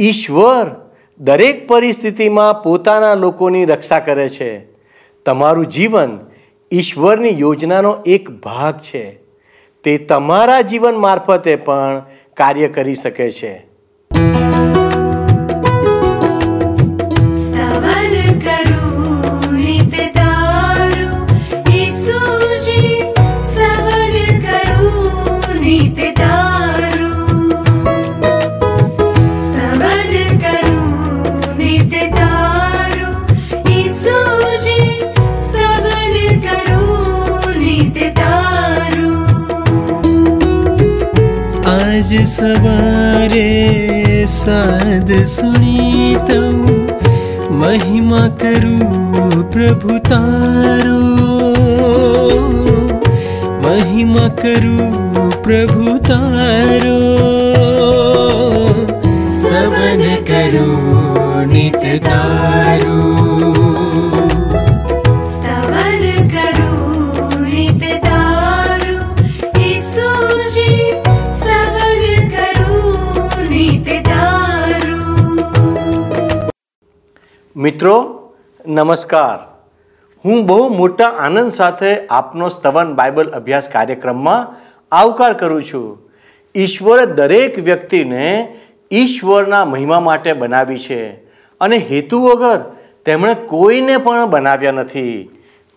ઈશ્વર દરેક પરિસ્થિતિમાં પોતાના લોકોની રક્ષા કરે છે. તમારું જીવન ઈશ્વરની યોજનાનો એક ભાગ છે. તે તમારા જીવન મારફતે પણ કાર્ય કરી શકે છે. आज सवारे साध रे महिमा करु प्रभु तारो। महिमा करु प्रभु तारो। स्तवन करु नित तारूणित મિત્રો, નમસ્કાર. હું બહુ મોટા આનંદ સાથે આપનો સ્તવન બાઇબલ અભ્યાસ કાર્યક્રમમાં આવકાર કરું છું. ઈશ્વરે દરેક વ્યક્તિને ઈશ્વરના મહિમા માટે બનાવી છે અને હેતુ વગર તેમણે કોઈને પણ બનાવ્યા નથી.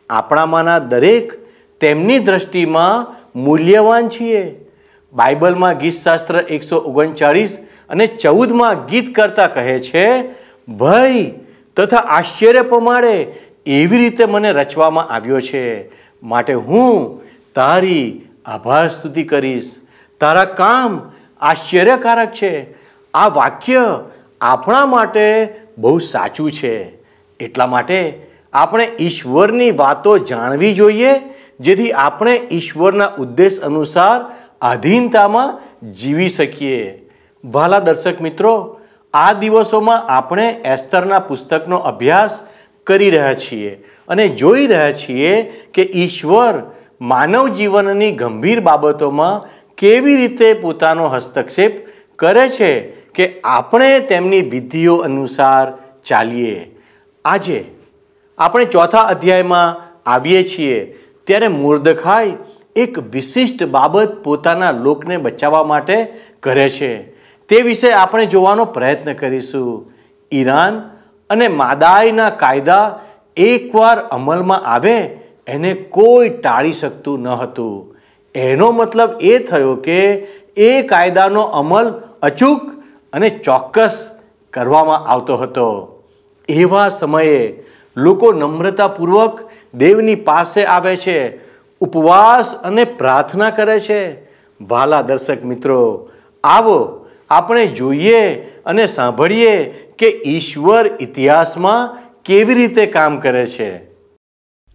આપણામાંના દરેક તેમની દ્રષ્ટિમાં મૂલ્યવાન છીએ. બાઇબલમાં ગીતશાસ્ત્ર એકસો ઓગણચાળીસ અને ચૌદમાં ગીત કરતા કહે છે, ભય તથા આશ્ચર્ય પ્રમાણે એવી રીતે મને રચવામાં આવ્યો છે. માટે હું તારી આભાર સ્તુતિ કરીશ. તારા કામ આશ્ચર્યકારક છે. આ વાક્ય આપણા માટે બહુ સાચું છે. એટલા માટે આપણે ઈશ્વરની વાતો જાણવી જોઈએ, જેથી આપણે ઈશ્વરના ઉદ્દેશ અનુસાર આધીનતામાં જીવી શકીએ. વાલા દર્શક મિત્રો આ દિવસોમાં આપણે એસ્તરના પુસ્તકનો અભ્યાસ કરી રહ્યા છીએ અને જોઈ રહ્યા છીએ કે ઈશ્વર માનવ જીવનની ગંભીર બાબતોમાં કેવી રીતે પોતાનો હસ્તક્ષેપ કરે છે કે આપણે તેમની વિધિઓ અનુસાર ચાલીએ. આજે આપણે ચોથા અધ્યાયમાં આવીએ છીએ ત્યારે મુર્દખાઈ એક વિશિષ્ટ બાબત પોતાના લોકને બચાવવા માટે કરે છે. તે વિશે આપણે જોવાનો પ્રયત્ન કરીશું. ઈરાન અને માદાઈના કાયદા એકવાર અમલમાં આવે, એને કોઈ ટાળી શકતું ન હતું. એનો મતલબ એ થયો કે એ કાયદાનો અમલ અચૂક અને ચોક્કસ કરવામાં આવતો હતો. એવા સમયે લોકો નમ્રતાપૂર્વક દેવની પાસે આવે છે, ઉપવાસ અને પ્રાર્થના કરે છે. વાલા દર્શક મિત્રો, આવો આપણે જોઈએ અને સાંભળીએ કે ઈશ્વર ઇતિહાસમાં કેવી રીતે કામ કરે છે.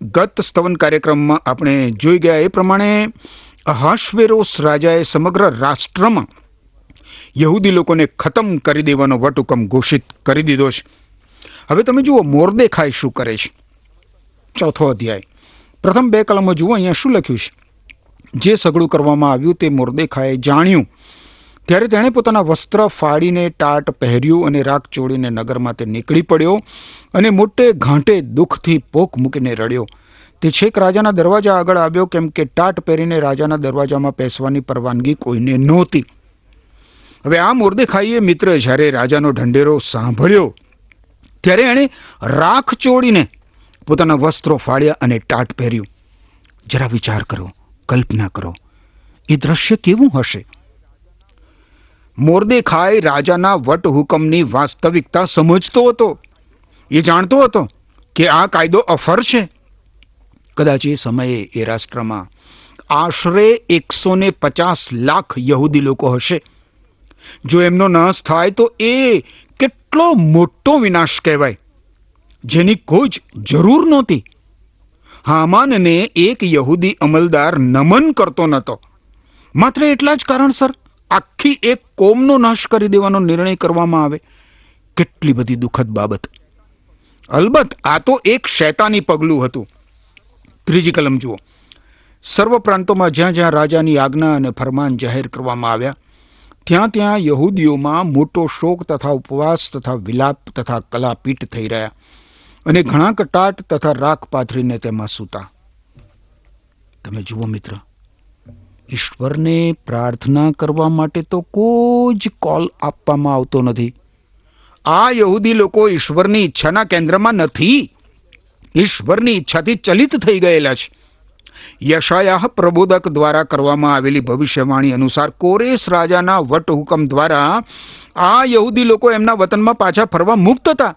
ગત સ્તવન કાર્યક્રમમાં આપણે જોઈ ગયા એ પ્રમાણે અહાશ્વેરોસ રાજાએ સમગ્ર રાષ્ટ્રમાં યહૂદી લોકોને ખતમ કરી દેવાનો વટહુકમ ઘોષિત કરી દીધો છે. હવે તમે જુઓ મોરદેખાઈ શું કરે છે. ચોથો અધ્યાય. પ્રથમ બે કલમો જુઓ, અહીંયા શું લખ્યું છે. જે સઘળું કરવામાં આવ્યું તે મોરદેખાએ જાણ્યું. ત્યારે તેણે પોતાના વસ્ત્ર ફાડીને ટાટ પહેર્યું અને રાખ ચોડીને નગરમાં તે નીકળી પડ્યો અને મોટે ઘાંટે દુઃખથી પોક મૂકીને રડ્યો. તે છેક રાજાના દરવાજા આગળ આવ્યો કેમ કે ટાટ પહેરીને રાજાના દરવાજામાં પેસવાની પરવાનગી કોઈને નહોતી. હવે આ મોરદેખાઈએ મિત્ર જ્યારે રાજાનો ઢંઢેરો સાંભળ્યો, ત્યારે એણે રાખ ચોડીને પોતાના વસ્ત્રો ફાડ્યા અને ટાટ પહેર્યું. જરા વિચાર કરો, કલ્પના કરો, એ દ્રશ્ય કેવું હશે? મોરદેખાઈ રાજાના વટહુકમની વાસ્તવિકતા સમજતો હતો. એ જાણતો હતો કે આ કાયદો અફર છે. કદાચ એ સમયે એ રાષ્ટ્રમાં આશરે એકસો ને પચાસ લાખ યહૂદી લોકો હશે. જો એમનો નાશ થાય તો એ કેટલો મોટો વિનાશ કહેવાય. જેની કોઈ જ જરૂર નહોતી. હામાનને એક યહૂદી અમલદાર નમન કરતો નહોતો. માત્ર એટલા જ કારણસર આખી એક કોમનો નાશ કરી દેવાનો નિર્ણય કરવામાં આવે. કેટલી બધી દુઃખદ બાબત. અલબત્ત આ તો એક શૈતાની પગલું હતું. ત્રીજી કલમ જુઓ. સર્વ પ્રાંતોમાં જ્યાં જ્યાં રાજાની આજ્ઞા અને ફરમાન જાહેર કરવામાં આવ્યા, ત્યાં ત્યાં યહૂદીઓમાં મોટો શોક તથા ઉપવાસ તથા વિલાપ તથા કલાપીટ થઈ રહ્યા અને ઘણા કટાટ તથા રાખ પાથરીને તેમાં સૂતા. તમે જુઓ મિત્ર ઈશ્વરને પ્રાર્થના કરવા માટે તો કોઈ જ કોલ આપવામાં આવતો નથી. આ યહૂદી લોકો ઈશ્વરની ઈચ્છાના કેન્દ્રમાં નથી. ઈશ્વરની ઈચ્છાથી ચલિત થઈ ગયેલા છે. યશાયાહ પ્રબોધક દ્વારા કરવામાં આવેલી ભવિષ્યવાણી અનુસાર કોરેશ રાજાના વટહુકમ દ્વારા આ યહૂદી લોકો એમના વતનમાં પાછા ફરવા મુક્ત હતા.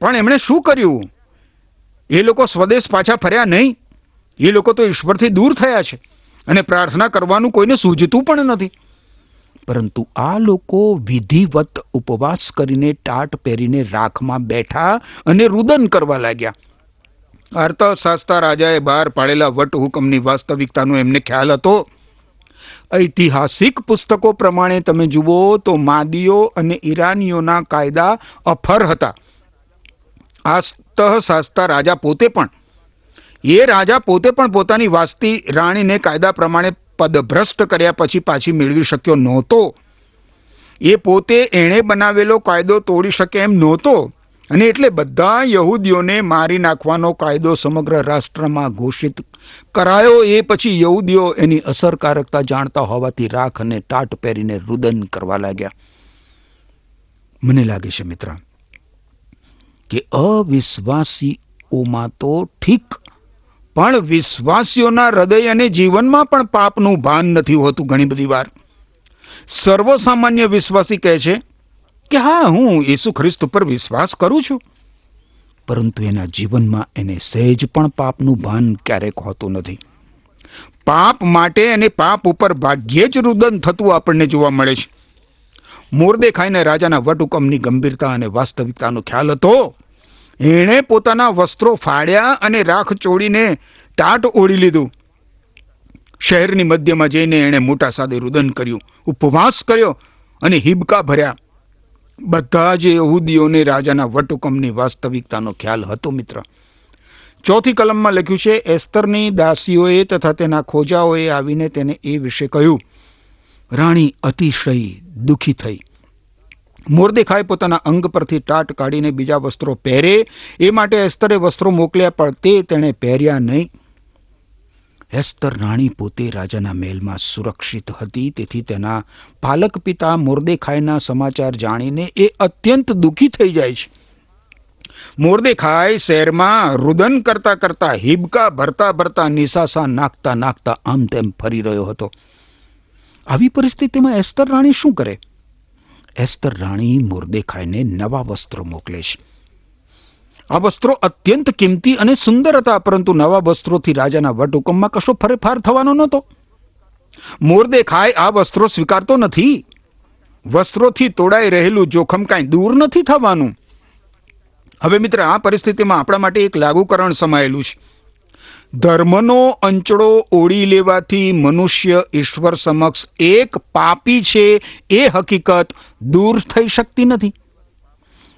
પણ એમણે શું કર્યું? એ લોકો સ્વદેશ પાછા ફર્યા નહીં. એ લોકો તો ઈશ્વરથી દૂર થયા છે. અને પ્રાર્થના કરવાનું કોઈને સૂઝતું પણ નથી. પરંતુ આ લોકો વિધિવત ઉપવાસ કરીને ટાટ પહેરીને રાખમાં બેઠા અને રુદન કરવા લાગ્યા. અર્થશાસ્ત્ર રાજાએ બહાર પાડેલા વટ હુકમની વાસ્તવિકતાનો એમને ખ્યાલ હતો. ઐતિહાસિક પુસ્તકો પ્રમાણે તમે જુઓ તો માદીઓ અને ઈરાનીઓના કાયદા અફર હતા. આસ્તઃશાસ્ત્ર રાજા પોતે પણ એ રાજા પોતે પણ પોતાની વાસ્તી રાણીને કાયદા પ્રમાણે પદભ્રષ્ટ કર્યા પછી પાછી મેળવી શક્યો નહોતો. એ પોતે એણે બનાવેલો કાયદો તોડી શકે એમ નહોતો અને એટલે બધા યહૂદીઓને મારી નાખવાનો કાયદો સમગ્ર રાષ્ટ્રમાં ઘોષિત કરાયો. એ પછી યહૂદીઓ એની અસરકારકતા જાણતા હોવાથી રાખ અને ટાટ પહેરીને રુદન કરવા લાગ્યા. મને લાગે છે મિત્ર, કે અવિશ્વાસીઓમાં તો ઠીક પણ વિશ્વાસીઓના હૃદય અને જીવનમાં પણ પાપનું ભાન નથી હોતું ઘણી બધી વાર. સર્વસામાન્ય વિશ્વાસી કહે છે કે હા, હું ઈસુ ખ્રિસ્ત ઉપર વિશ્વાસ કરું છું. પરંતુ એના જીવનમાં એને સહેજ પણ પાપનું ભાન ક્યારેક હોતું નથી. પાપ માટે અને પાપ ઉપર ભાગ્યે જ રુદન થતું આપણને જોવા મળે છે. મોરદે ખાઈને રાજાના વટહુકમની ગંભીરતા અને વાસ્તવિકતાનો ખ્યાલ હતો એણે પોતાના વસ્ત્રો ફાડ્યા અને રાખ ચોડીને ટાટ ઓળી લીધું. શહેરની મધ્યમાં જઈને એણે મોટા સાદે રુદન કર્યું, ઉપવાસ કર્યો અને હિબકા ભર્યા. બધા જ યહૂદીઓને રાજાના વટહુકમની વાસ્તવિકતાનો ખ્યાલ હતો, મિત્ર. ચોથી કલમમાં લખ્યું છે, એસ્તરની દાસીઓએ તથા તેના ખોજાઓએ આવીને તેને એ વિશે કહ્યું. રાણી અતિશય દુઃખી થઈ. મોરદેખાએ પોતાના અંગ પરથી ટાટ કાઢીને બીજા વસ્ત્રો પહેરે. એ માટે એસ્તરે વસ્ત્રો મોકલ્યા, પણ તે તેણે પહેર્યા નહીં. એસ્તર રાણી પોતે રાજાના મહેલમાં સુરક્ષિત હતી, તેથી તેના પાલક પિતા મોરદેખાઈના સમાચાર જાણીને એ અત્યંત દુઃખી થઈ જાય છે. મોરદેખાઈ શહેરમાં રુદન કરતા કરતા હિબકા ભરતા ભરતા નિશાસા નાખતા નાખતા આમ તેમ ફરી રહ્યો હતો. આવી પરિસ્થિતિમાં એસ્તર રાણી શું કરે? એસ્તર રાણી મોરદેખાઈને નવા વસ્ત્રો મોકલે છે આ વસ્ત્રો અત્યંત કિંમતી અને સુંદર હતા, પરંતુ નવા વસ્ત્રોથી રાજાના વટહુકમમાં કશો ફરેફાર થવાનો નહોતો. મોરદેખાય આ વસ્ત્રો સ્વીકારતો નથી. વસ્ત્રોથી તોડાઈ રહેલું જોખમ કાંઈ દૂર નથી થવાનું. હવે મિત્ર, આ પરિસ્થિતિમાં આપણા માટે એક લાગુકરણ સમાયેલું છે. ધર્મનો અંચળો ઓળી લેવાથી મનુષ્ય ઈશ્વર સમક્ષ એક પાપી છે એ હકીકત દૂર થઈ શકતી નથી.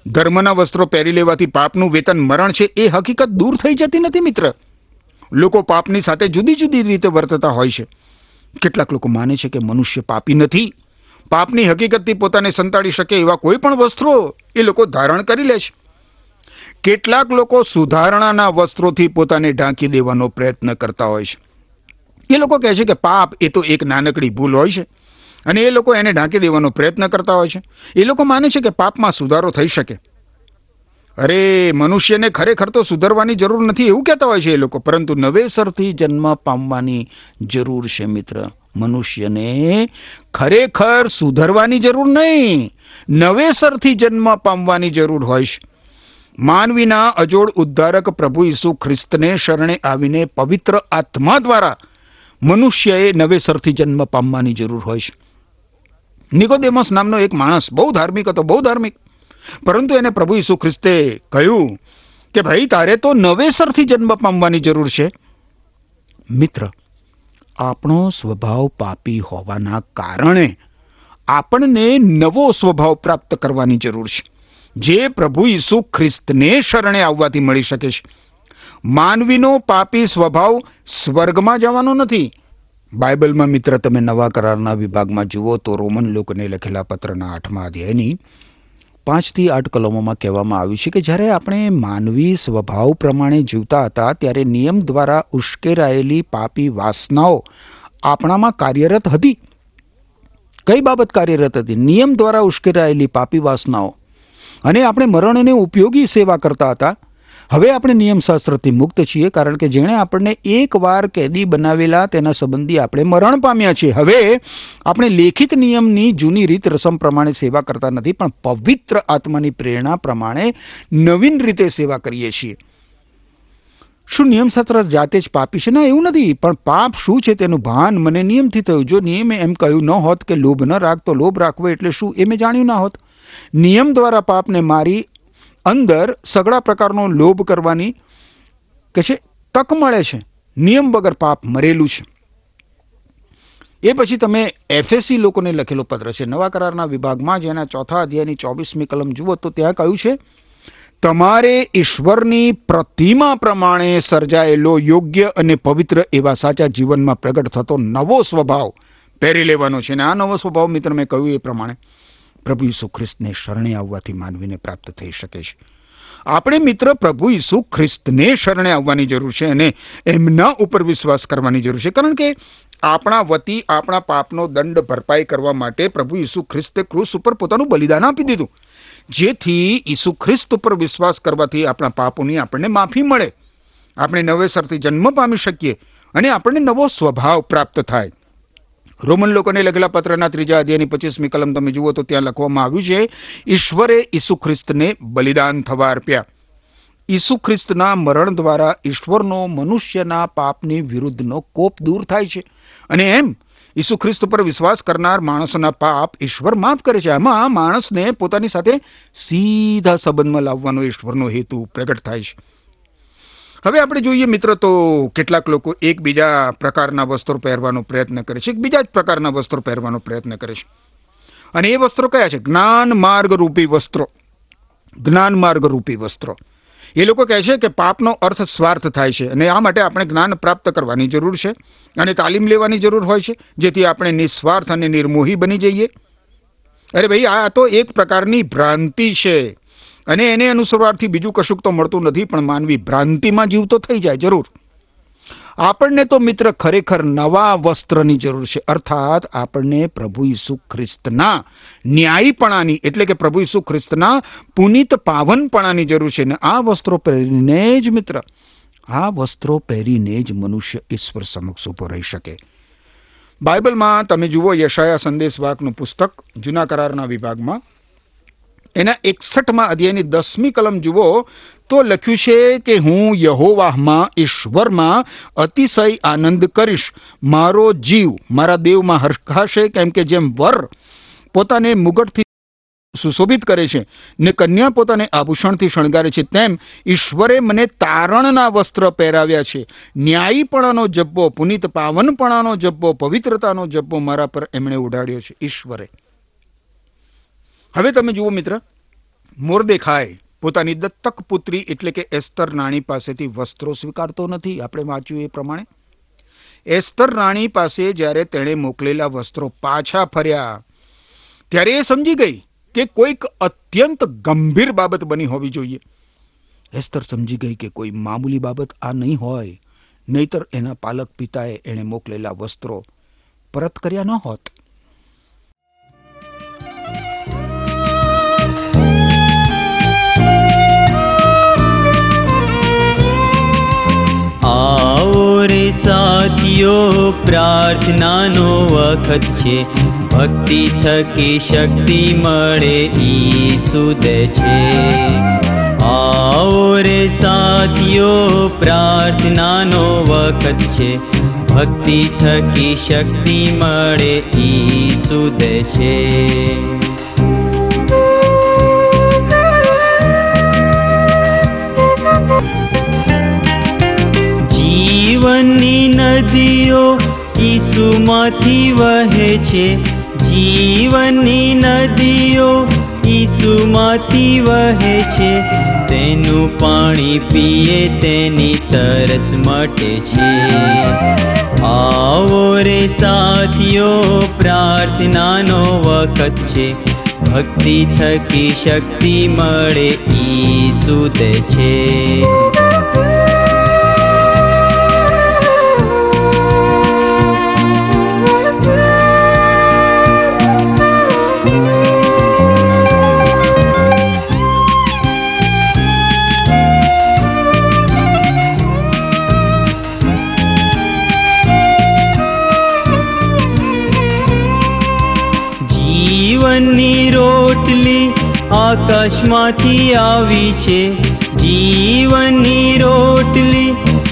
ધર્મના વસ્ત્રો પહેરી લેવાથી પાપનું વેતન મરણ છે એ હકીકત દૂર થઈ જતી નથી મિત્ર. લોકો પાપની સાથે જુદી જુદી રીતે વર્તતા હોય છે. કેટલાક લોકો માને છે કે મનુષ્ય પાપી નથી. પાપની હકીકતથી પોતાને સંતાડી શકે એવા કોઈ પણ વસ્ત્રો એ લોકો ધારણ કરી લે છે. કેટલાક લોકો સુધારણાના વસ્ત્રોથી પોતાને ઢાંકી દેવાનો પ્રયત્ન કરતા હોય છે. એ લોકો કહે છે કે પાપ એ તો એક નાનકડી ભૂલ હોય છે અને એ લોકો એને ઢાંકી દેવાનો પ્રયત્ન કરતા હોય છે. એ લોકો માને છે કે પાપમાં સુધારો થઈ શકે. અરે, મનુષ્યને ખરેખર તો સુધરવાની જરૂર નથી એવું કહેતા હોય છે એ લોકો. પરંતુ નવેસરથી જન્મ પામવાની જરૂર છે મિત્ર. મનુષ્યને ખરેખર સુધરવાની જરૂર નહીં. નવેસરથી જન્મ પામવાની જરૂર હોય છે. માનવીના અજોડ ઉદ્ધારક પ્રભુ ઈસુ ખ્રિસ્તને શરણે આવીને પવિત્ર આત્મા દ્વારા મનુષ્યએ નવેસરથી જન્મ પામવાની જરૂર હોય છે. નિકોદેમસ નામનો એક માણસ, બહુ ધાર્મિક હતો, બહુ ધાર્મિક. પરંતુ એને પ્રભુ ઈસુ ખ્રિસ્તે કહ્યું કે, ભાઈ, તારે તો નવેસરથી જન્મ પામવાની જરૂર છે. મિત્ર, આપણો સ્વભાવ પાપી હોવાના કારણે આપણને નવો સ્વભાવ પ્રાપ્ત કરવાની જરૂર છે. જે પ્રભુ ઈસુ ખ્રિસ્તને શરણે આવવાથી મળી શકે છે. માનવીનો પાપી સ્વભાવ સ્વર્ગમાં જવાનો નથી. બાઇબલમાં મિત્ર, તમે નવા કરારના વિભાગમાં જુઓ તો રોમન લોકોને લખેલા પત્રના આઠમા અધ્યાયની પાંચથી આઠ કલમોમાં કહેવામાં આવ્યું છે કે જ્યારે આપણે માનવી સ્વભાવ પ્રમાણે જીવતા હતા ત્યારે નિયમ દ્વારા ઉશ્કેરાયેલી પાપી વાસનાઓ આપણામાં કાર્યરત હતી. કઈ બાબત કાર્યરત હતી? નિયમ દ્વારા ઉશ્કેરાયેલી પાપી વાસનાઓ. અને આપણે મરણને ઉપયોગી સેવા કરતા હતા. હવે આપણે નિયમશાસ્ત્રથી મુક્ત છીએ કારણ કે જેણે આપણને એકવાર કેદી બનાવેલા તેના સંબંધી આપણે મરણ પામ્યા છીએ. હવે આપણે લેખિત નિયમની જૂની રીત રસમ પ્રમાણે સેવા કરતા નથી, પણ પવિત્ર આત્માની પ્રેરણા પ્રમાણે નવીન રીતે સેવા કરીએ છીએ. શું નિયમશાસ્ત્ર જાતે જ પાપી છે? ના, એવું નથી. પણ પાપ શું છે તેનું ભાન મને નિયમથી થયું. જો નિયમે એમ કહ્યું ન હોત કે લોભ ન રાખતો, લોભ રાખવો એટલે શું? એ મેં જાણ્યું ના હોત. નિયમ દ્વારા પાપને મારી અંદર સગળા પ્રકારનો લોભ કરવાની કે છે, તક મળે છે. નિયમ વગર પાપ મરેલું છે. એ પછી તમે એફએસસી લોકોને લખેલો પત્ર છે. નવા કરારના વિભાગમાં જેના ચોથા અધ્યાયની ચોવીસમી કલમ જુઓ તો ત્યાં કહ્યું છે, તમારે ઈશ્વરની પ્રતિમા પ્રમાણે સર્જાયેલો યોગ્ય અને પવિત્ર એવા સાચા જીવનમાં પ્રગટ થતો નવો સ્વભાવ પહેરી લેવાનો છે. અને આ નવો સ્વભાવ મિત્ર મેં કહ્યું એ પ્રમાણે પ્રભુ ઈસુ ખ્રિસ્તને શરણે આવવાથી માનવીને પ્રાપ્ત થઈ શકે છે. આપણે મિત્ર પ્રભુ ઈસુ ખ્રિસ્તને શરણે આવવાની જરૂર છે અને એમના ઉપર વિશ્વાસ કરવાની જરૂર છે. કારણ કે આપણા વતી, આપણા પાપનો દંડ ભરપાઈ કરવા માટે પ્રભુ ઈસુ ખ્રિસ્તે ક્રુસ ઉપર પોતાનું બલિદાન આપી દીધું. જેથી ઈસુ ખ્રિસ્ત ઉપર વિશ્વાસ કરવાથી આપણા પાપોની આપણને માફી મળે. આપણે નવેસરથી જન્મ પામી શકીએ અને આપણને નવો સ્વભાવ પ્રાપ્ત થાય. રોમન લોકોને લખેલા પત્રના ત્રીજા અધ્યાયની પચીસમી કલમ તમે જુઓ તો ત્યાં લખવામાં આવ્યું છે, ઈશ્વરે ઈસુ ખ્રિસ્તને બલિદાન થવા અર્પ્યા ઈસુ ખ્રિસ્તના મરણ દ્વારા ઈશ્વરનો મનુષ્યના પાપની વિરુદ્ધનો કોપ દૂર થાય છે. અને એમ, ઈસુ ખ્રિસ્ત પર વિશ્વાસ કરનાર માણસોના પાપ ઈશ્વર માફ કરે છે. આમાં માણસને પોતાની સાથે સીધા સંબંધમાં લાવવાનો ઈશ્વરનો હેતુ પ્રગટ થાય છે. હવે આપણે જોઈએ મિત્ર તો કેટલાક લોકો એકબીજા પ્રકારના વસ્ત્રો પહેરવાનો પ્રયત્ન કરે છે એકબીજા જ પ્રકારના વસ્ત્રો પહેરવાનો પ્રયત્ન કરે છે. અને એ વસ્ત્રો કયા છે? જ્ઞાન માર્ગ રૂપી વસ્ત્રો. જ્ઞાન માર્ગ રૂપી વસ્ત્રો. એ લોકો કહે છે કે પાપનો અર્થ સ્વાર્થ થાય છે અને આ માટે આપણે જ્ઞાન પ્રાપ્ત કરવાની જરૂર છે અને તાલીમ લેવાની જરૂર હોય છે, જેથી આપણે નિસ્વાર્થ અને નિર્મોહી બની જઈએ. અરે ભાઈ, આ તો એક પ્રકારની ભ્રાંતિ છે. અને એને અનુસરવાથી બીજું કશુંક તો મળતું નથી, પણ માનવી ભ્રાંતિમાં જીવતો થઈ જાય, જરૂર. આપણને તો મિત્ર ખરેખર નવા વસ્ત્રની જરૂર છે. અર્થાત આપણને પ્રભુ ઈસુ ખ્રિસ્તના ન્યાયીપણાની, એટલે કે પ્રભુ ઈસુ ખ્રિસ્તના પુનિત પાવનપણાની જરૂર છે. ને આ વસ્ત્રો પહેરીને જ મિત્ર, આ વસ્ત્રો પહેરીને જ મનુષ્ય ઈશ્વર સમક્ષ ઊભો રહી શકે. બાઇબલમાં તમે જુઓ યશાયા સંદેશ વાકનું પુસ્તક જૂના કરારના વિભાગમાં. એના એકસઠમાં અધ્યાયની દસમી કલમ જુઓ, તો લખ્યું છે કે હું યહોવાહમાં ઈશ્વરમાં અતિશય આનંદ કરીશ. મારો જીવ, મારા દેવમાં હરખાશે કેમ કે જેમ વર પોતાને મુગટથી સુશોભિત કરે છે, ને કન્યા પોતાને આભૂષણથી શણગારે છે, તેમ ઈશ્વરે મને તારણના વસ્ત્ર પહેરાવ્યા છે. ન્યાયીપણાનો જબ્બો પુનિત પાવનપણાનો જબ્બો, પવિત્રતાનો જબ્બો મારા પર એમણે ઉડાડ્યો છે, ઈશ્વરે. હવે તમે જુઓ મિત્ર મોરદેખાય પોતાની દત્તક પુત્રી એટલે કે એસ્તર રાણી પાસેથી વસ્ત્રો સ્વીકારતો નથી. આપણે વાંચ્યું એ પ્રમાણે. એસ્તર રાણી પાસે જ્યારે તેણે મોકલેલા વસ્ત્રો પાછા ફર્યા, ત્યારે એ સમજી ગઈ કે કોઈક અત્યંત ગંભીર બાબત બની હોવી જોઈએ. એસ્તર સમજી ગઈ કે કોઈ મામૂલી બાબત આ નહીં હોય. નહીતર એના પાલક પિતાએ એણે મોકલેલા વસ્ત્રો પરત કર્યા ન હોત. સાથીઓ પ્રાર્થનાનો વખત છે ભક્તિ થકી શક્તિ મળે ઈ સુદ છે આવો રે સાથીઓ પ્રાર્થનાનો વખત છે ભક્તિ થકી શક્તિ મળે ઈ સુદ છે જીવનની નદીઓ ઈસુમાંથી વહે છે. જીવનની નદીઓ ઈસુમાંથી વહે છે. તેનું પાણી પીએ, તેની તરસ મટે છે. આવો રે સાથીઓ, પ્રાર્થનાનો વખત છે. ભક્તિ થકી શક્તિ મળે ઈ સુતે છે. જીવનની રોટલી આકાશમાંથી આવી છે. જીવનની રોટલી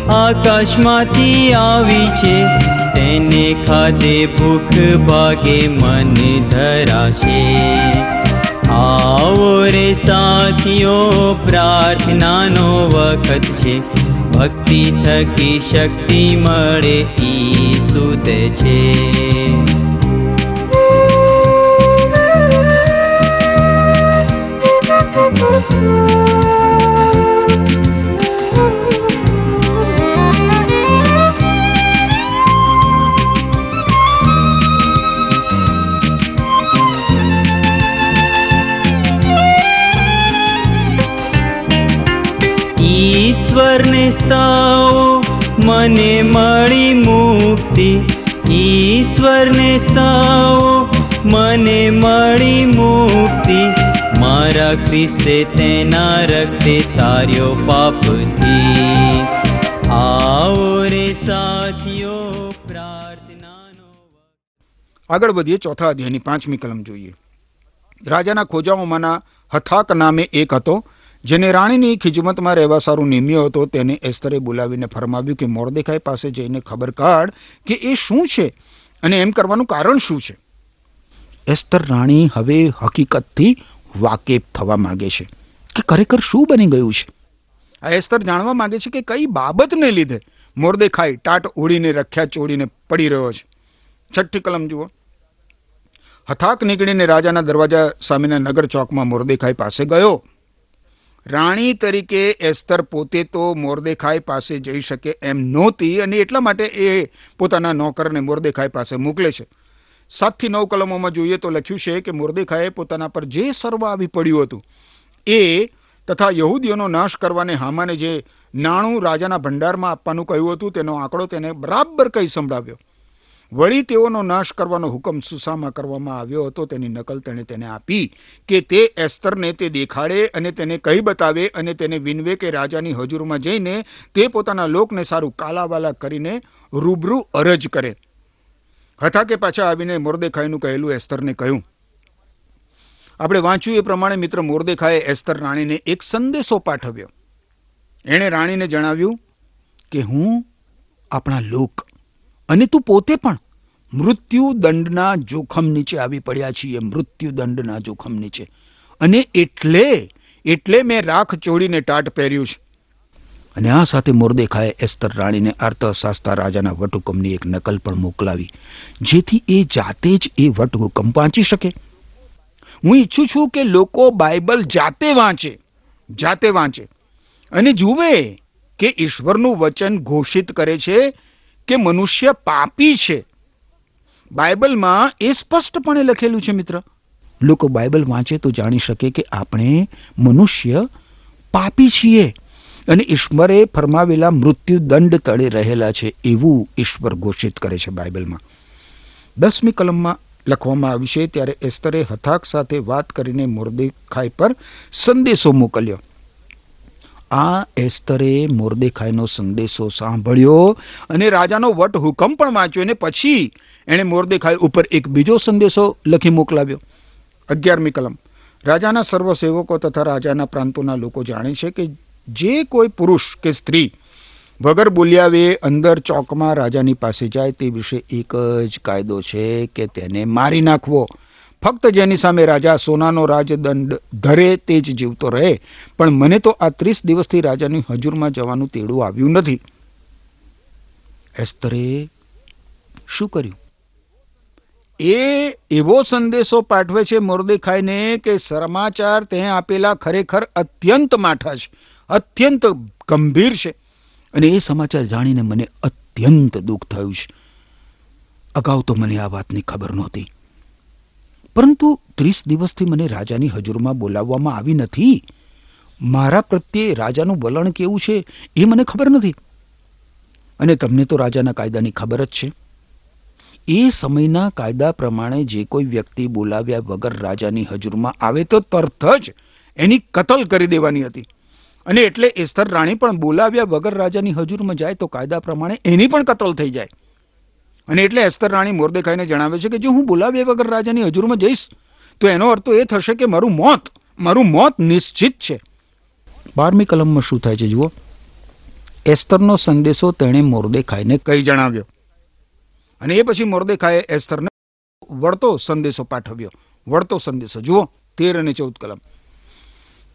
આકાશમાંથી આવી છે. તેને ખાધે ભૂખ ભાગે મન ધરાશે. આવો રે સાથીઓ, પ્રાર્થનાનો વખત છે. ભક્તિ થકી શક્તિ મળે ઈ સુતે છે. ईश्वर ने स्ताओ मनेी मुक्ति। ईश्वरने स्ताओ मने माणि मुक्ति। મારા ખ્રિસ્તે તેના રક્તે તાર્યો પાપથી. આવો રે સાથીઓ આગળ વધીએ ચોથા અધ્યાયની પાંચમી કલમ જોઈએ. રાજાના ખોજાઓમાંના હથાક નામે એક હતો, જેને રાણીની ખિજમતમાં રહેવા સારું નિમ્યો હતો, તેને એસ્તરે બોલાવીને ફરમાવ્યું કે મોરદેખાઈ પાસે જઈને ખબર કાઢ કે એ શું છે અને એમ કરવાનું કારણ શું છે? એસ્તર રાણી હવે હકીકતથી વાકેફ થવા માગે છે કે ખરેખર શું બની ગયું છે? આ એસ્તર જાણવા માગે છે કે કઈ બાબતને લીધે મોરદેખાઈ ટાટ ઓળીને રખ્યા ચોડીને પડી રહ્યો છે. છઠ્ઠી કલમ જુઓ. હથાક નીકળીને રાજાના દરવાજા સામેના નગર ચોકમાં મોરદેખાઈ પાસે ગયો. રાણી તરીકે એસ્તર પોતે તો મોરદેખાઈ પાસે જઈ શકે એમ નહોતી અને એટલા માટે એ પોતાના નોકરને મોરદેખાઈ પાસે મોકલે છે. સાતથી નવ કલમોમાં જોઈએ તો લખ્યું છે કે મોરદેખાએ પોતાના પર જે સર્વ આવી પડ્યું હતું, એ તથા યહૂદીઓનો નાશ કરવાને હામાને જે નાણું રાજાના ભંડારમાં આપવાનું કહ્યું હતું, તેનો આંકડો તેને બરાબર કહી સંભળાવ્યો. વળી તેઓનો નાશ કરવાનો હુકમ સુસામાં કરવામાં આવ્યો હતો, તેની નકલ તેણે તેને આપી કે તે એસ્તરને તે દેખાડે અને તેને કહી બતાવે અને તેને વિનવે કે રાજાની હજુરમાં જઈને તે પોતાના લોકને સારું કાલાવાલા કરીને રૂબરૂ અરજ કરે. હતા કે પાછા આવીને મોરદેખાઈનું કહેલું એસ્તરને કહ્યું. આપણે વાંચ્યું એ પ્રમાણે મિત્ર મોરદેખાએ એસ્તર રાણીને એક સંદેશો પાઠવ્યો. એણે રાણીને જણાવ્યું કે હું આપણા લોક અને તું પોતે પણ મૃત્યુદંડના જોખમ નીચે આવી પડ્યા છીએ, મૃત્યુદંડના જોખમ નીચે. અને એટલે એટલે મેં રાખ ચોડીને ટાટ પહેર્યું છે. અને આ સાથે મોરદેખાએ એસ્તર રાણીને અર્થશાસ્ત્ર રાજાના વટહુકમની એક નકલ પણ મોકલાવી, જેથી એ જાતે જ એ વટહુકમ વાંચી શકે. હું ઈચ્છું છું કે લોકો બાઇબલ જાતે વાંચે જાતે વાંચે. અને જુએ કે ઈશ્વરનું વચન ઘોષિત કરે છે કે મનુષ્ય પાપી છે. બાઇબલમાં એ સ્પષ્ટપણે લખેલું છે મિત્ર. લોકો બાઇબલ વાંચે તો જાણી શકે કે આપણે મનુષ્ય પાપી છીએ. અને ઈશ્વરે ફરમાવેલા મૃત્યુદંડ તળે રહેલા છે એવું ઈશ્વર ઘોષિત કરે છે બાઇબલમાં. દસમી કલમમાં લખવામાં આવ્યું છે, ત્યારે એસ્તરે હથાક સાથે વાત કરીને મોરદેખાઈ પર સંદેશો મોકલ્યો. આ એસ્તરે મોરદેખાઈનો સંદેશો સાંભળ્યો અને રાજાનો વટ હુકમ પણ વાંચ્યો અને પછી એણે મોરદેખાઈ ઉપર એક બીજો સંદેશો લખી મોકલાવ્યો. અગિયારમી કલમ. રાજાના સર્વ સેવકો તથા રાજાના પ્રાંતોના લોકો જાણે છે કે જે કોઈ પુરુષ કે સ્ત્રી વગર બોલ્યાવે, અંદર ચોકમાં રાજાની પાસે જાય, તે વિશે એક જ કાયદો છે કે તેને મારી નાખવો. ફક્ત જેની સામે રાજા સોનાનો રાજદંડ ધરે તે જ જીવતો રહે. પણ મને તો આ ત્રીસ દિવસથી રાજાની હજુરમાં જવાનું તેડું આવ્યું નથી. એસ્તરે શું કર્યું? એ એવો સંદેશો પાઠવે છે મોરદેખાઈને કે સમાચાર તે આપેલા ખરેખર અત્યંત માઠા છે. અત્યંત ગંભીર છે. અને એ સમાચાર જાણીને મને અત્યંત દુઃખ થયું છે. અગાઉ તો મને આ વાતની ખબર નહોતી. પરંતુ ત્રીસ દિવસથી મને રાજાની હજુરમાં બોલાવવામાં આવી નથી. મારા પ્રત્યે રાજાનું વલણ કેવું છે એ મને ખબર નથી. અને તમને તો રાજાના કાયદાની ખબર જ છે. એ સમયના કાયદા પ્રમાણે જે કોઈ વ્યક્તિ બોલાવ્યા વગર રાજાની હજુરમાં આવે તો તરત જ એની કતલ કરી દેવાની હતી. અને એટલે એસ્તર રાણી પણ બોલાવ્યા વગર રાજાની હજુરમાં જાય તો કાયદા પ્રમાણે એની પણ કતલ થઈ જાય. અને એટલે એસ્તર રાણી મોરદેખાઈને જણાવે છે કે જો હું બોલાવ્યા વગર રાજાની હજુરમાં જઈશ, તો એનો અર્થ એ થશે કે મારું મોત મારું મોત નિશ્ચિત છે. બારમી કલમમાં શું થાય છે જુઓ. એસ્તરનો સંદેશો તેણે મોરદેખાઈને કહી જણાવ્યો. અને એ પછી મોરદેખાએ એસ્તરને વળતો સંદેશો પાઠવ્યો. વળતો સંદેશો. જુઓ, તેર અને ચૌદ કલમ.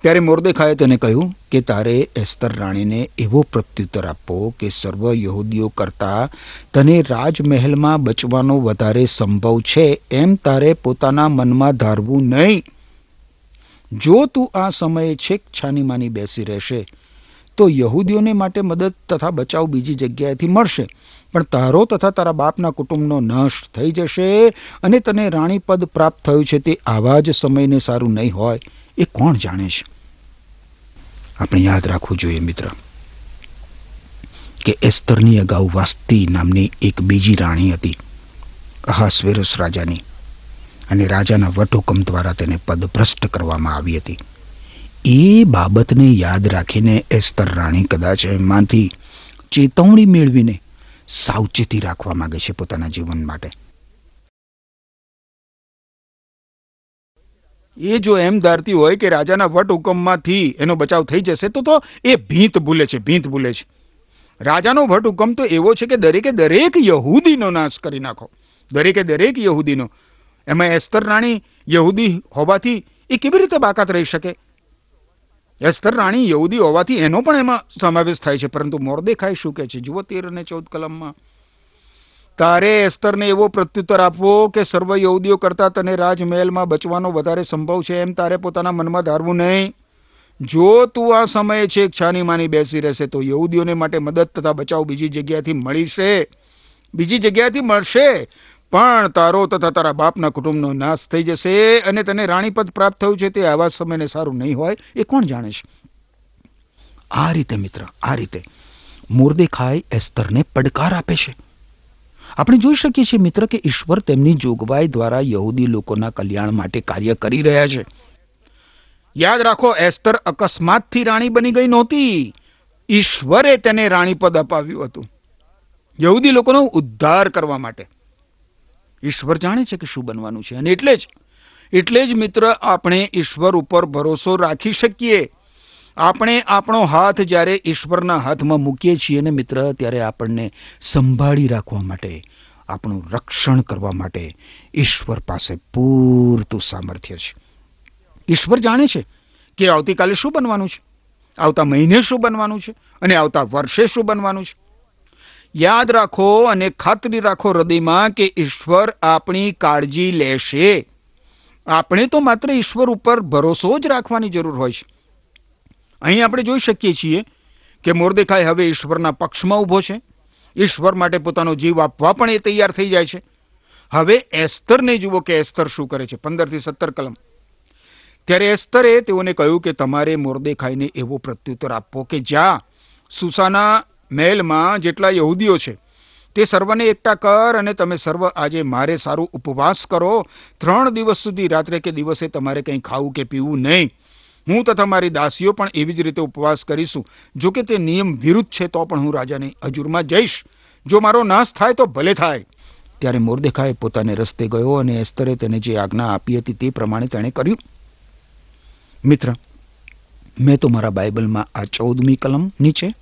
ત્યારે મોરદેખાએ તેને કહ્યું કે તારે એસ્તર રાણીને એવો પ્રત્યુત્તર આપવો કે સર્વ યહૂદીઓ કરતા તને રાજમહેલમાં બચવાનો વધારે સંભવ છે. એમ તારે પોતાના મનમાં ધારવું નહીં. જો તું આ સમયે છેક છાનીમાની બેસી રહેશે, તો યહૂદીઓને માટે મદદ તથા બચાવ બીજી જગ્યાએથી મળશે. પણ તારો તથા તારા બાપના કુટુંબનો નાશ થઈ જશે અને તને રાણીપદ પ્રાપ્ત થયું છે તે આવા જ સમયને સારું નહીં હોય. એ કોણ જાણે છે? આપણે યાદ રાખવું જોઈએ મિત્ર કે એસ્તરની અગાઉ વાસ્તી નામની એક બીજી રાણી હતી, અહાસ્વેરસ રાજાની, અને રાજાના વટહુકમ દ્વારા તેને પદભ્રષ્ટ કરવામાં આવી હતી. એ બાબતને યાદ રાખીને એસ્તર રાણી કદાચ એમાંથી ચેતવણી મેળવીને સાવચેતી રાખવા માંગે છે પોતાના જીવન માટે. એ જો એમ ધારતી હોય કે રાજાના વટ હુકમમાંથી એનો બચાવ થઈ જશે, તો તો એ ભીંત ભૂલે છે, ભીંત ભૂલે છે. રાજાનો વટ હુકમ તો એવો છે કે દરેકે દરેક યહૂદીનો નાશ કરી નાખો. દરેકે દરેક યહૂદીનો. એમાં એસ્તર રાણી યહૂદી હોવાથી એ કેવી રીતે બાકાત રહી શકે? એસ્તર રાણી યહૂદી હોવાથી એનો પણ એમાં સમાવેશ થાય છે, પરંતુ મોરદેખાઈ શું કહે છે? જુઓ તેર અને ચૌદ કલમમાં. તારે એસ્તરને એવો પ્રત્યુત્તર આપવો કે સર્વ યહૂદીઓ કરતાં તને રાજમહેલમાં બચવાનો વધારે સંભવ છે એમ તારે પોતાના મનમાં ધારવું નહીં. જો તું આ સમયે છેક છાની માની બેસી રહેશે, તો યહૂદીઓને માટે મદદ તથા બચાવ બીજી જગ્યાથી મળીશે. બીજી જગ્યાથી મળશે. પણ તારો તથા તારા બાપના કુટુંબનો નાશ થઈ જશે અને તને રાણીપદ પ્રાપ્ત થયું છે તે આવા સમયને સારું નહીં હોય એ કોણ જાણે છે? આ રીતે મિત્ર, આ રીતે મોરદેખાઈ એસ્તરને પડકાર આપે છે. આપણે જોઈ શકીએ છીએ, મિત્ર, કે ઈશ્વર તેમની જોગવાઈ દ્વારા યહૂદી લોકોના કલ્યાણ માટે કાર્ય કરી રહ્યા છે. યાદ રાખો, એસ્તર અકસ્માતથી રાણી બની ગઈ નહોતી. ઈશ્વરે તેને રાણીપદ અપાવ્યું હતું. યહૂદી લોકોનો ઉદ્ધાર કરવા માટે. ઈશ્વર જાણે છે કે શું બનવાનું છે, અને એટલે જ એટલે જ, મિત્ર, આપણે ઈશ્વર ઉપર ભરોસો રાખી શકીએ. આપણે આપણો હાથ જ્યારે ઈશ્વરના હાથમાં મૂકીએ છીએ ને, મિત્ર, ત્યારે આપણને સંભાળી રાખવા માટે આપણું રક્ષણ કરવા માટે ઈશ્વર પાસે પૂરતું સામર્થ્ય છે. ઈશ્વર જાણે છે કે આવતીકાલે શું બનવાનું છે? આવતા મહિને શું બનવાનું છે? અને આવતા વર્ષે શું બનવાનું છે? યાદ રાખો અને ખાતરી રાખો હૃદયમાં કે ઈશ્વર આપણી કાળજી લેશે. આપણે તો માત્ર ઈશ્વર ઉપર ભરોસો જ રાખવાની જરૂર હોય છે. અહીં આપણે જોઈ શકીએ છીએ કે મોરદેખાઈ હવે ઈશ્વરના પક્ષમાં ઊભો છે. ઈશ્વર માટે પોતાનો જીવ આપવા પણ એ તૈયાર થઈ જાય છે. હવે એસ્તરને જુઓ કે એસ્તર શું કરે છે. પંદરથી સત્તર કલમ. ત્યારે એસ્તરે તેઓને કહ્યું કે તમારે મોરદેખાઈને એવો પ્રત્યુત્તર આપવો કે જ્યાં સુસાના મહેલમાં જેટલા યહૂદીઓ છે, તે સર્વને એકઠા કર અને તમે સર્વ આજે મારે સારું ઉપવાસ કરો. ત્રણ દિવસ સુધી રાત્રે કે દિવસે તમારે કંઈ ખાવું કે પીવું નહીં. હું તથા મારી દાસીઓ પણ એવી જ રીતે ઉપવાસ કરીશું. જો કે તે નિયમ વિરુદ્ધ છે, તો પણ હું રાજાની હજુરમાં જઈશ. જો મારો નાશ થાય, તો ભલે થાય. ત્યારે મોરદેખાએ પોતાને રસ્તે ગયો અને એસ્તરે તેને જે આજ્ઞા આપી હતી તે પ્રમાણે તેણે કર્યું. મિત્ર, મેં તો મારા બાઇબલમાં આ ચૌદમી કલમ નીચે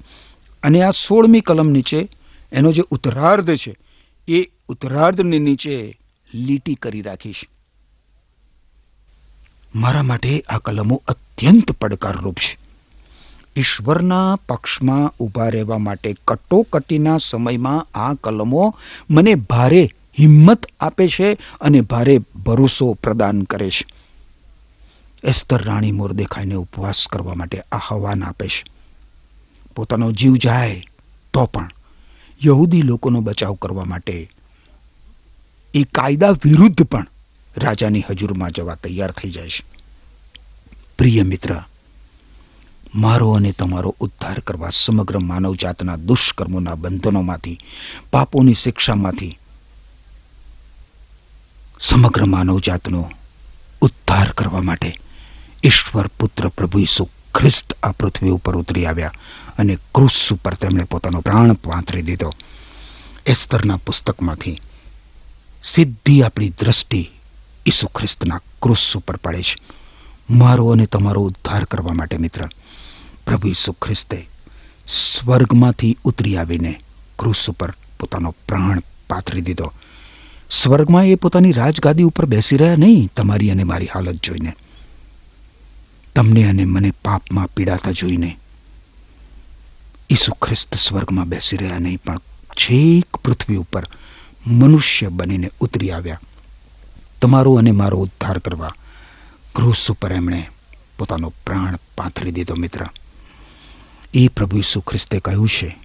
અને આ સોળમી કલમ નીચે એનો જે ઉત્તરાર્ધ છે, એ ઉત્તરાર્ધની નીચે લીટી કરી રાખીશ. મારા માટે આ કલમો અત્યંત પડકારરૂપ છે. ઈશ્વરના પક્ષમાં ઊભા રહેવા માટે કટોકટીના સમયમાં આ કલમો મને ભારે હિંમત આપે છે અને ભારે ભરોસો પ્રદાન કરે છે. એસ્તર રાણી મોરદેખાઈને ઉપવાસ કરવા માટે આહવાન આપે છે. પોતાનો જીવ જાય તો પણ યહૂદી લોકોનો બચાવ કરવા માટે એ કાયદા વિરુદ્ધ પણ રાજાની હજુરમાં જવા તૈયાર થઈ જાય છે. પ્રિય મિત્ર, મારો અને તમારો ઉદ્ધાર કરવા સમગ્ર માનવજાતના દુષ્કર્મોના બંધનોમાંથી, પાપોની શિક્ષામાંથી સમગ્ર માનવજાતનો ઉદ્ધાર કરવા માટે ઈશ્વર પુત્ર પ્રભુ ઈસુ ખ્રિસ્ત આ પૃથ્વી ઉપર ઉતરી આવ્યા અને ક્રુસ ઉપર તેમણે પોતાનો પ્રાણ પાથરી દીધો. એસ્તરના પુસ્તકમાંથી સીધી આપણી દ્રષ્ટિ ઈસુ ખ્રિસ્તના ક્રુસ ઉપર પડે છે. મારો અને તમારો ઉદ્ધાર કરવા માટે, મિત્ર. પ્રભુ ઈસુ ખ્રિસ્તે સ્વર્ગમાંથી ઉતરી આવીને ક્રુસ ઉપર પોતાનો પ્રાણ પાથરી દીધો. સ્વર્ગમાં એ પોતાની રાજગાદી ઉપર બેસી રહ્યા નહીં, તમારી અને મારી હાલત જોઈને. તમને અને મને પાપમાં પીડાતા જોઈને ઈસુ ખ્રિસ્ત સ્વર્ગમાં બેસી રહ્યા નહીં, પણ છેક પૃથ્વી ઉપર મનુષ્ય બનીને ઉતરી આવ્યા. તમારો અને મારો ઉદ્ધાર કરવા ક્રૂસ ઉપર એમણે પોતાનો પ્રાણ પાથરી દીધો, મિત્ર. એ પ્રભુ ઈસુ ખ્રિસ્તે કહ્યું છે,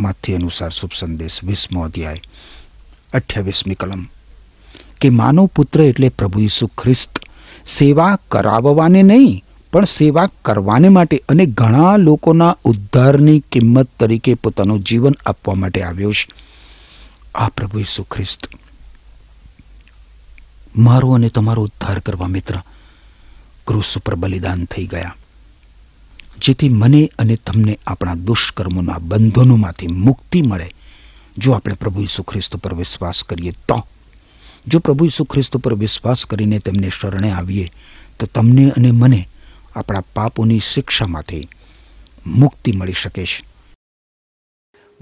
માથે અનુસાર શુભ સંદેશ વીસમો અધ્યાય, અઠ્યાવીસમી કલમ, કે માનવ પુત્ર એટલે પ્રભુ ઈસુ ખ્રિસ્ત સેવા કરાવવાને નહીં, પણ સેવા કરવાને માટે અને ઘણા લોકોના ઉદ્ધારની કિંમત તરીકે પોતાનું જીવન આપવા માટે આવ્યો છે. આ પ્રભુ ઈસુ ખ્રિસ્ત, મારો અને તમારો ઉદ્ધાર કરવા, મિત્ર. ક્રૂસ ઉપર બલિદાન થઈ ગયા. જેથી મને અને તમને આપણા દુષ્કર્મોના બંધનોમાંથી મુક્તિ મળે. જો આપણે પ્રભુ ઈસુ ખ્રિસ્ત પર વિશ્વાસ કરીએ તો. જો પ્રભુ ઈસુ ખ્રિસ્ત પર વિશ્વાસ કરીને તેમને શરણે આવીએ, તો તમને અને મને આપણા પાપોની શિક્ષામાંથી મુક્તિ મળી શકે છે.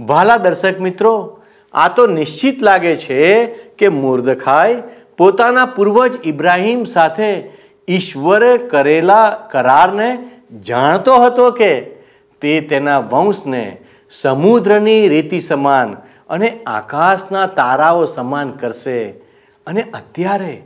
વાલા દર્શક મિત્રો, આ તો નિશ્ચિત લાગે છે કે મુર્દખાઈ પોતાના પૂર્વજ ઇબ્રાહિમ સાથે ઈશ્વરે કરેલા કરારને જાણતો હતો કે તે તેના વંશને સમુદ્રની રેતી સમાન અને આકાશના તારાઓ સમાન કરશે. અને અત્યારે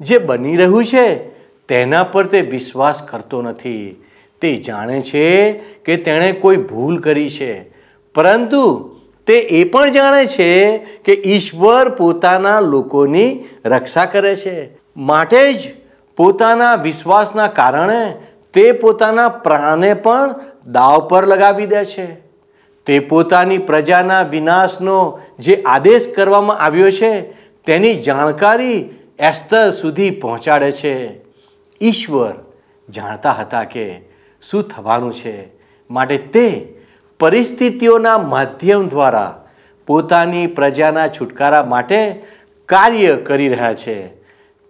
જે બની રહ્યું છે, તેના પર તે વિશ્વાસ કરતો નથી. તે જાણે છે કે તેણે કોઈ ભૂલ કરી છે. પરંતુ તે એ પણ જાણે છે કે ઈશ્વર પોતાના લોકોની રક્ષા કરે છે. માટે જ પોતાના વિશ્વાસના કારણે તે પોતાના પ્રાણને પણ દાવ પર લગાવી દે છે. તે પોતાની પ્રજાના વિનાશનો જે આદેશ કરવામાં આવ્યો છે, તેની જાણકારી એસ્તર સુધી પહોંચાડે છે. ઈશ્વર જાણતા હતા કે શું થવાનું છે માટે તે પરિસ્થિતિઓના માધ્યમ દ્વારા પોતાની પ્રજાના છુટકારા માટે કાર્ય કરી રહ્યા છે.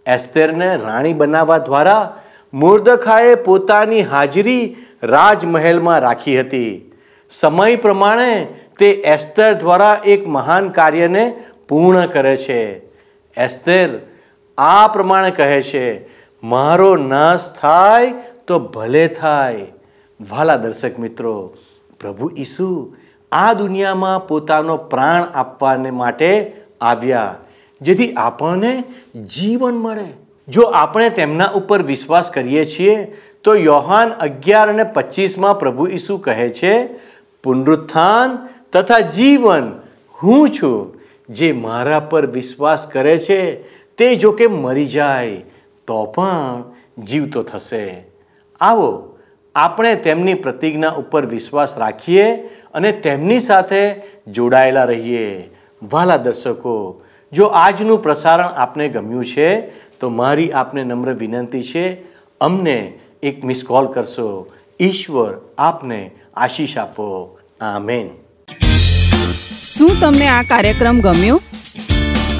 એસ્તેરને રાણી બનાવવા દ્વારા મુર્દખાએ પોતાની હાજરી રાજમહેલમાં રાખી હતી. સમય પ્રમાણે તે એસ્તર દ્વારા એક મહાન કાર્યને પૂર્ણ કરે છે. એસ્તેર આ પ્રમાણે કહે છે, મારો નાશ થાય તો ભલે થાય. વાલા દર્શક મિત્રો, પ્રભુ ઈસુ આ દુનિયામાં પોતાનો પ્રાણ આપવાને માટે આવ્યા. જેથી આપણને જીવન મળે. જો આપણે તેમના ઉપર વિશ્વાસ કરીએ છીએ, તો યોહાન અગિયાર અને પચીસમાં પ્રભુ ઈસુ કહે છે, પુનરુત્થાન તથા જીવન હું છું, જે મારા પર વિશ્વાસ કરે છે, તે જો કે મરી જાય, તો પણ જીવતો થશે. આવો, આપણે તેમની પ્રતિજ્ઞા ઉપર વિશ્વાસ રાખીએ અને તેમની સાથે જોડાયેલા રહીએ. વાલા દર્શકો જો આજનું પ્રસારણ આપને ગમ્યું છે, તો મારી આપને નમ્ર વિનંતી છે, અમને એક મિસ કોલ કરશો. ઈશ્વર આપને આશીષ આપો. આમેન. શું તમને આ કાર્યક્રમ ગમ્યો?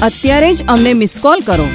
અત્યારે જ અમને મિસ કોલ કરો.